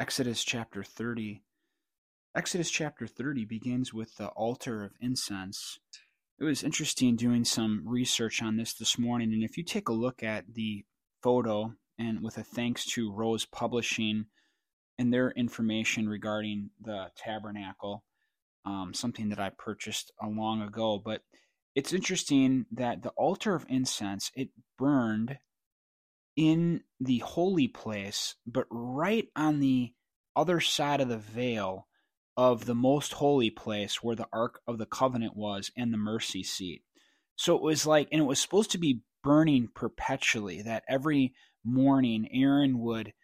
Exodus chapter 30. Exodus chapter 30 begins with the altar of incense. It was interesting doing some research on this this morning, and if you take a look at the photo, and with a thanks to Rose Publishing and their information regarding the tabernacle, um, something that I purchased a long ago, but it's interesting that the altar of incense it burned in the holy place, but right on the other side of the veil of the most holy place where the Ark of the Covenant was and the mercy seat. So it was like, and it was supposed to be burning perpetually, that every morning Aaron would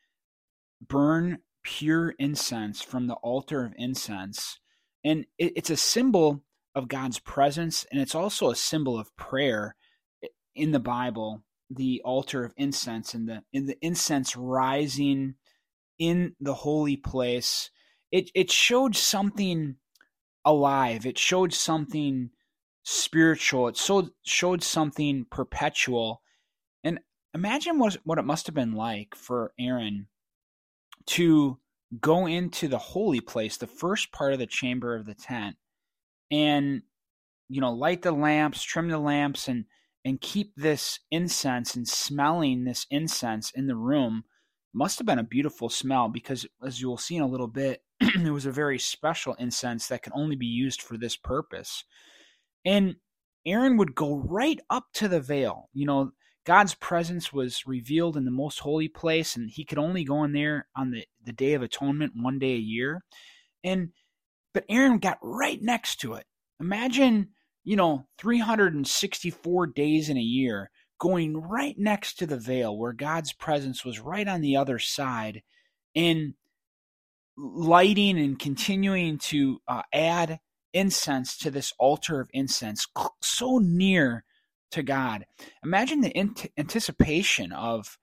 burn pure incense from the altar of incense. And it, it's a symbol of God's presence, and it's also a symbol of prayer in the Bible the altar of incense and the in the incense rising in the holy place it it showed something alive. It showed something spiritual. It showed showed something perpetual. And imagine what what it must have been like for Aaron to go into the holy place the first part of the chamber of the tent and you know light the lamps trim the lamps and and keep this incense and smelling this incense in the room must have been a beautiful smell because as you will see in a little bit it was a very special incense that can only be used for this purpose. And aaron would go right up to the veil. You know god's presence was revealed in the most holy place and he could only go in there on the, the day of atonement one day a year. And but aaron got right next to it. Imagine you know, 364 days in a year, going right next to the veil where God's presence was right on the other side, and lighting and continuing to uh, add incense to this altar of incense so near to God. Imagine the anticipation of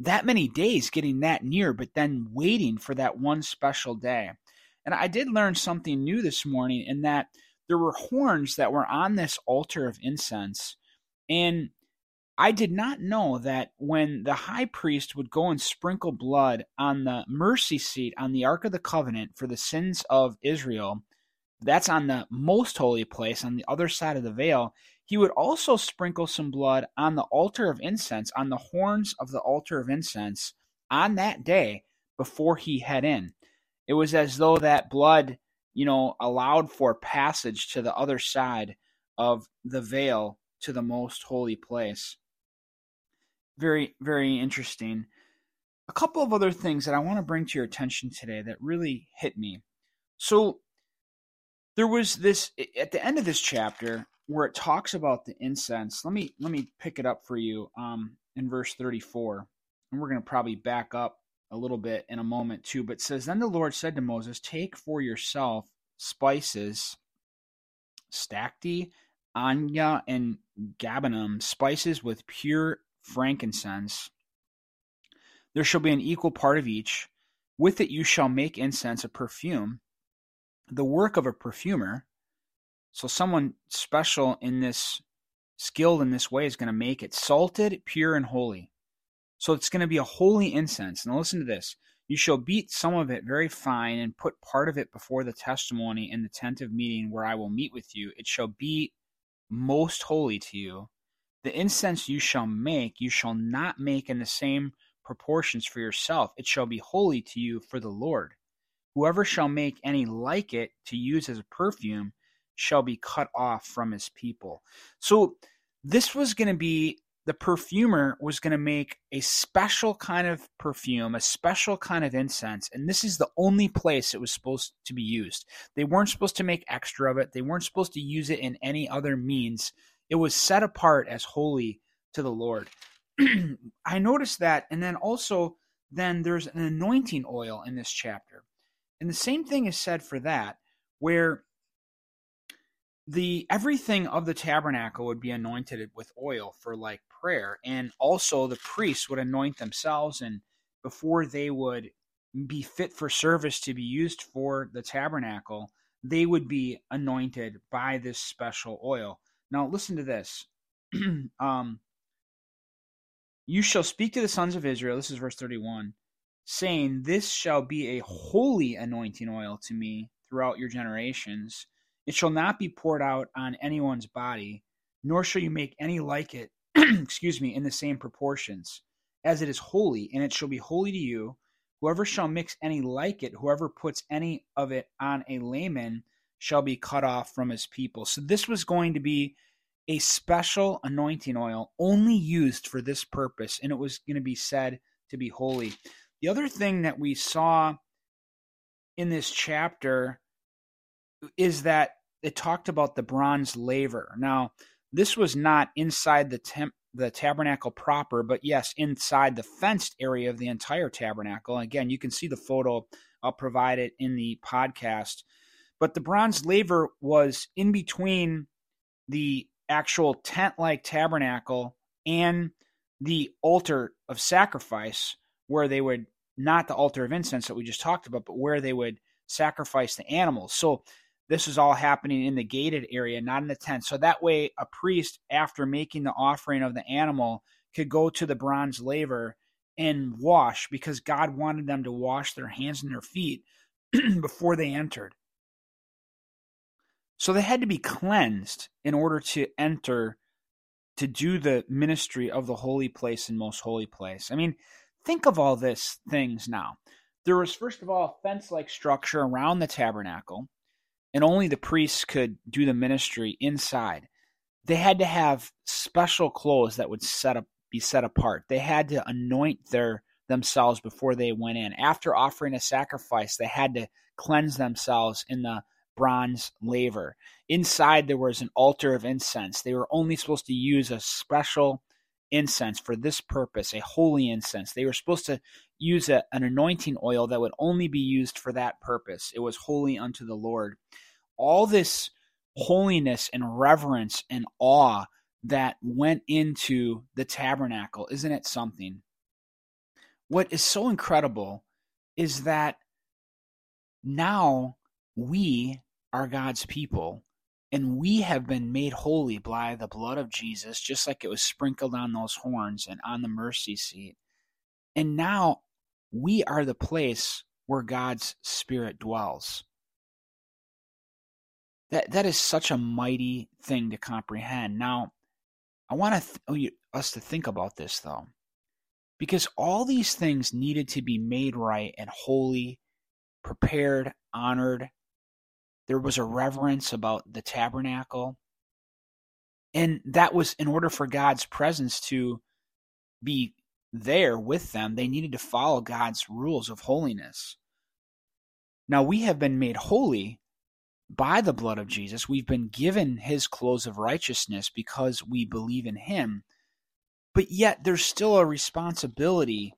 that many days getting that near, but then waiting for that one special day. And I did learn something new this morning in that there were horns that were on this altar of incense. And I did not know that when the high priest would go and sprinkle blood on the mercy seat on the Ark of the Covenant for the sins of Israel, that's on the most holy place on the other side of the veil. He would also sprinkle some blood on the altar of incense, on the horns of the altar of incense on that day before he head in. It was as though that blood you know, allowed for passage to the other side of the veil to the most holy place. Very, very interesting. A couple of other things that I want to bring to your attention today that really hit me. So, there was this at the end of this chapter where it talks about the incense. Let me let me pick it up for you um, in verse 34, and we're going to probably back up a little bit in a moment too, but says, Then the Lord said to Moses, Take for yourself spices, stacte, onycha, and galbanum, spices with pure frankincense. There shall be an equal part of each. With it you shall make incense, a perfume, the work of a perfumer. So someone special in this, skilled in this way, is going to make it salted, pure, and holy. So it's going to be a holy incense. Now listen to this. You shall beat some of it very fine, and put part of it before the testimony in the tent of meeting where I will meet with you. It shall be most holy to you. The incense you shall make, you shall not make in the same proportions for yourself. It shall be holy to you for the Lord. Whoever shall make any like it to use as a perfume shall be cut off from his people. So, this was going to be the perfumer was going to make a special kind of perfume, a special kind of incense, and this is the only place it was supposed to be used. They weren't supposed to make extra of it, they weren't supposed to use it in any other means. It was set apart as holy to the Lord. I noticed that, and then also, then there's an anointing oil in this chapter. And the same thing is said for that, where the everything of the tabernacle would be anointed with oil for like prayer and also the priests would anoint themselves and before they would be fit for service to be used for the tabernacle they would be anointed by this special oil now listen to this um you shall speak to the sons of israel this is verse 31 saying, This shall be a holy anointing oil to me throughout your generations. It shall not be poured out on anyone's body, nor shall you make any like it, excuse me, in the same proportions, as it is holy, and it shall be holy to you. Whoever shall mix any like it, whoever puts any of it on a layman, shall be cut off from his people. So this was going to be a special anointing oil only used for this purpose, and it was going to be said to be holy. The other thing that we saw in this chapter is that it talked about the bronze laver. Now, this was not inside the temp, the tabernacle proper, but yes, inside the fenced area of the entire tabernacle. Again, you can see the photo. I'll provide it in the podcast. But the bronze laver was in between the actual tent like tabernacle and the altar of sacrifice, where they would, not the altar of incense that we just talked about, but where they would sacrifice the animals. So this is all happening in the gated area, not in the tent. So that way, a priest, after making the offering of the animal, could go to the bronze laver and wash because God wanted them to wash their hands and their feet before they entered. So they had to be cleansed in order to enter to do the ministry of the holy place and most holy place. I mean, think of all this things now. There was first of all a fence-like structure around the tabernacle and only the priests could do the ministry inside. They had to have special clothes that would set up be set apart. They had to anoint their themselves before they went in. After offering a sacrifice, they had to cleanse themselves in the bronze laver. Inside there was an altar of incense. They were only supposed to use a special incense for this purpose, a holy incense. They were supposed to use a, an anointing oil that would only be used for that purpose. It was holy unto the Lord. All this holiness and reverence and awe that went into the tabernacle, isn't it something? What is so incredible is that now we are God's people and we have been made holy by the blood of Jesus, just like it was sprinkled on those horns and on the mercy seat. And now we are the place where God's Spirit dwells. That, that is such a mighty thing to comprehend. Now, I want th- oh, us to think about this, though, because all these things needed to be made right and holy, prepared, honored, there was a reverence about the tabernacle. And that was in order for God's presence to be there with them, they needed to follow God's rules of holiness. Now we have been made holy by the blood of Jesus. We've been given his clothes of righteousness because we believe in him. But yet there's still a responsibility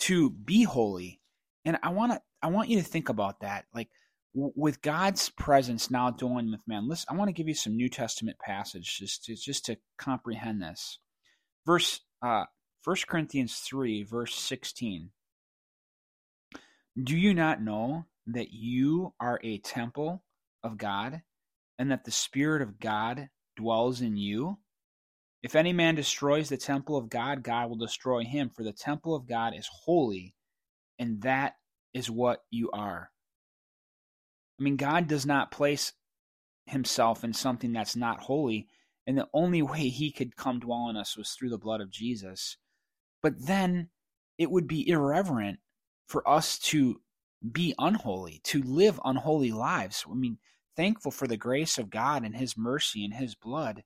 to be holy. And I want to I want you to think about that. Like with God's presence now dwelling with man, listen, I want to give you some New Testament passage just to, just to comprehend this. Verse uh, 1 Corinthians 3, verse 16. Do you not know that you are a temple of God and that the Spirit of God dwells in you? If any man destroys the temple of God, God will destroy him, for the temple of God is holy, and that is what you are. I mean, God does not place himself in something that's not holy. And the only way he could come dwell in us was through the blood of Jesus. But then it would be irreverent for us to be unholy, to live unholy lives. I mean, thankful for the grace of God and his mercy and his blood,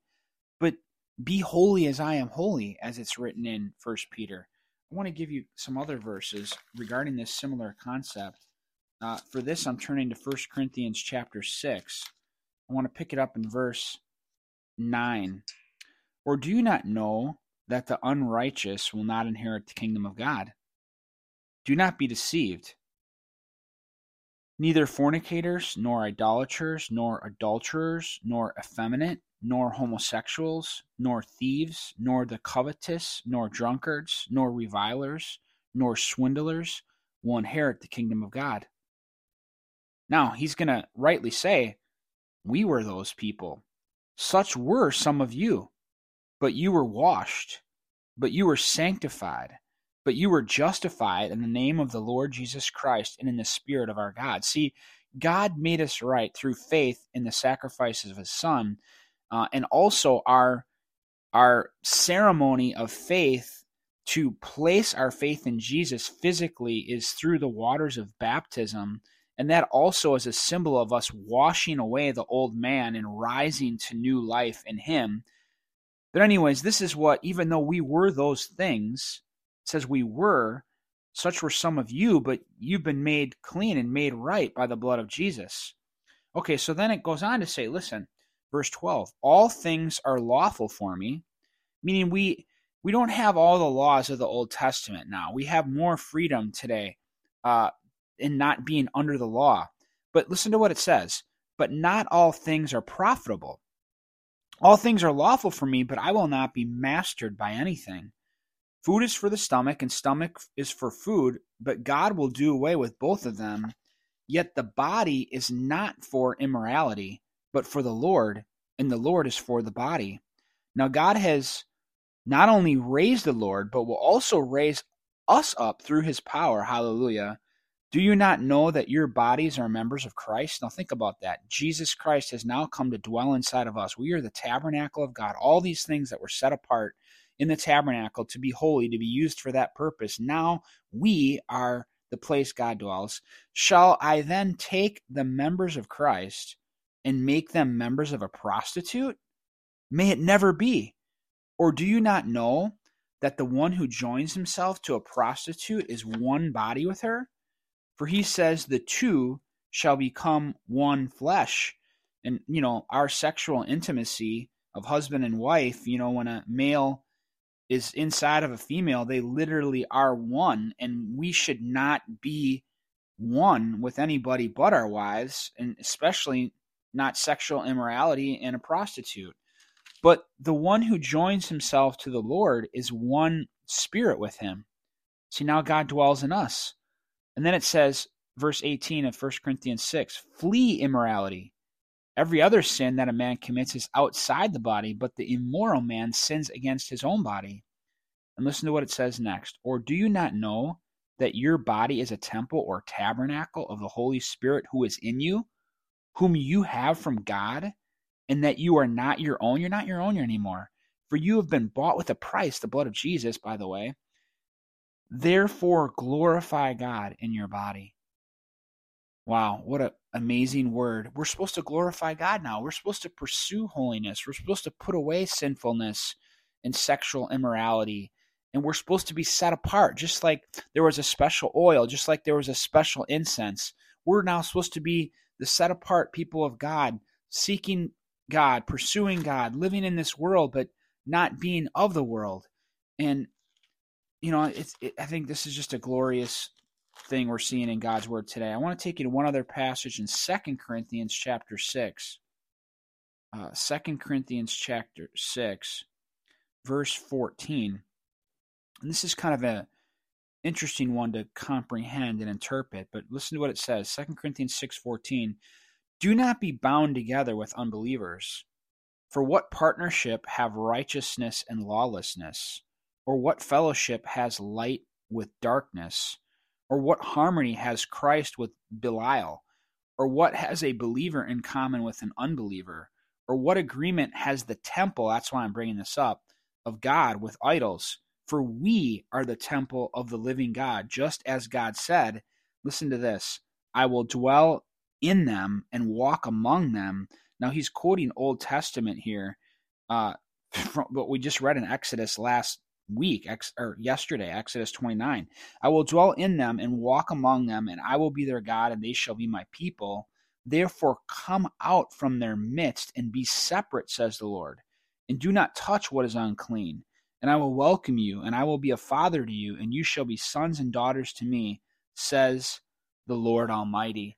but be holy as I am holy, as it's written in First Peter. I want to give you some other verses regarding this similar concept. Uh, for this, I'm turning to First Corinthians chapter 6. I want to pick it up in verse 9. Or do you not know that the unrighteous will not inherit the kingdom of God? Do not be deceived. Neither fornicators, nor idolaters, nor adulterers, nor effeminate, nor homosexuals, nor thieves, nor the covetous, nor drunkards, nor revilers, nor swindlers will inherit the kingdom of God. Now, he's going to rightly say, We were those people. Such were some of you. But you were washed, but you were sanctified, but you were justified in the name of the Lord Jesus Christ and in the Spirit of our God. See, God made us right through faith in the sacrifices of His Son, uh, and also our our ceremony of faith to place our faith in Jesus physically is through the waters of baptism. And that also is a symbol of us washing away the old man and rising to new life in Him. But, anyways, this is what, even though we were those things, says we were, such were some of you, but you've been made clean and made right by the blood of Jesus. Okay, so then it goes on to say, listen, verse 12, all things are lawful for me, meaning we we don't have all the laws of the Old Testament now. We have more freedom today uh, in not being under the law. But listen to what it says. But not all things are profitable. All things are lawful for me, but I will not be mastered by anything. Food is for the stomach, and stomach is for food, but God will do away with both of them. Yet the body is not for immorality, but for the Lord, and the Lord is for the body. Now, God has not only raised the Lord, but will also raise us up through his power. Hallelujah. Do you not know that your bodies are members of Christ? Now think about that. Jesus Christ has now come to dwell inside of us. We are the tabernacle of God. All these things that were set apart in the tabernacle to be holy, to be used for that purpose. Now we are the place God dwells. Shall I then take the members of Christ and make them members of a prostitute? May it never be. Or do you not know that the one who joins himself to a prostitute is one body with her? For he says the two shall become one flesh. And, you know, our sexual intimacy of husband and wife, you know, when a male is inside of a female, they literally are one, and we should not be one with anybody but our wives, and especially not sexual immorality and a prostitute. But the one who joins himself to the Lord is one spirit with him. See, now God dwells in us. And then it says, verse 18 of 1 Corinthians 6 flee immorality. Every other sin that a man commits is outside the body, but the immoral man sins against his own body. And listen to what it says next. Or do you not know that your body is a temple or tabernacle of the Holy Spirit who is in you, whom you have from God, and that you are not your own? You're not your own anymore. For you have been bought with a price, the blood of Jesus, by the way. Therefore, glorify God in your body. Wow, what an amazing word. We're supposed to glorify God now. We're supposed to pursue holiness. We're supposed to put away sinfulness and sexual immorality. And we're supposed to be set apart, just like there was a special oil, just like there was a special incense. We're now supposed to be the set apart people of God, seeking God, pursuing God, living in this world, but not being of the world. And, you know, it's, it, I think this is just a glorious thing we're seeing in God's word today. I want to take you to one other passage in Second Corinthians chapter 6. Uh, 2 Corinthians chapter 6, verse 14. And this is kind of a interesting one to comprehend and interpret, but listen to what it says. 2 Corinthians 6:14. Do not be bound together with unbelievers. For what partnership have righteousness and lawlessness? Or what fellowship has light with darkness? Or what harmony has Christ with Belial? Or what has a believer in common with an unbeliever? Or what agreement has the temple, that's why I'm bringing this up, of God with idols? For we are the temple of the living God, just as God said, listen to this I will dwell in them and walk among them. Now he's quoting Old Testament here, uh, from we just read in Exodus last week ex, or yesterday exodus 29 i will dwell in them and walk among them and i will be their god and they shall be my people. Therefore come out from their midst and be separate says the lord and do not touch what is unclean. And i will welcome you and i will be a father to you and you shall be sons and daughters to me says the lord almighty.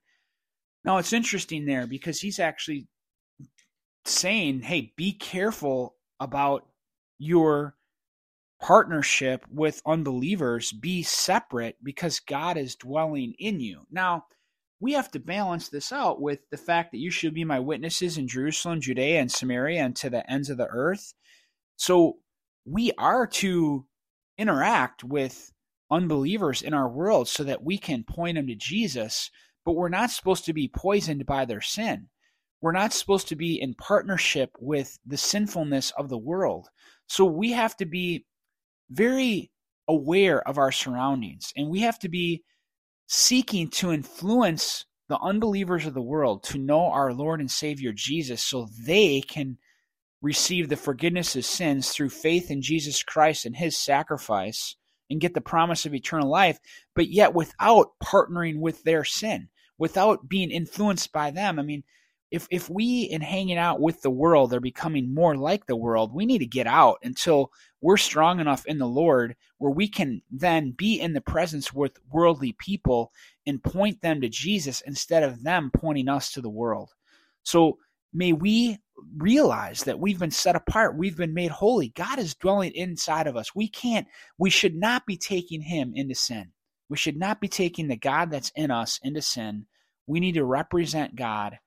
Now it's interesting there because he's actually saying hey be careful about your partnership with unbelievers be separate because God is dwelling in you. Now, we have to balance this out with the fact that you should be my witnesses in Jerusalem, Judea, and Samaria, and to the ends of the earth. So we are to interact with unbelievers in our world so that we can point them to Jesus, but we're not supposed to be poisoned by their sin. We're not supposed to be in partnership with the sinfulness of the world. So we have to be very aware of our surroundings and we have to be seeking to influence the unbelievers of the world to know our Lord and Savior Jesus so they can receive the forgiveness of sins through faith in Jesus Christ and his sacrifice and get the promise of eternal life, but yet without partnering with their sin, without being influenced by them. I mean, if if we in hanging out with the world are becoming more like the world, we need to get out until we're strong enough in the Lord where we can then be in the presence with worldly people and point them to Jesus instead of them pointing us to the world. So may we realize that we've been set apart, we've been made holy. God is dwelling inside of us. We can't, we should not be taking Him into sin. We should not be taking the God that's in us into sin. We need to represent God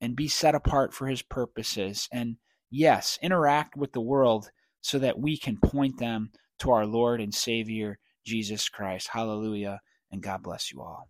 and be set apart for His purposes. And yes, interact with the world so that we can point them to our Lord and Savior, Jesus Christ. Hallelujah. And God bless you all.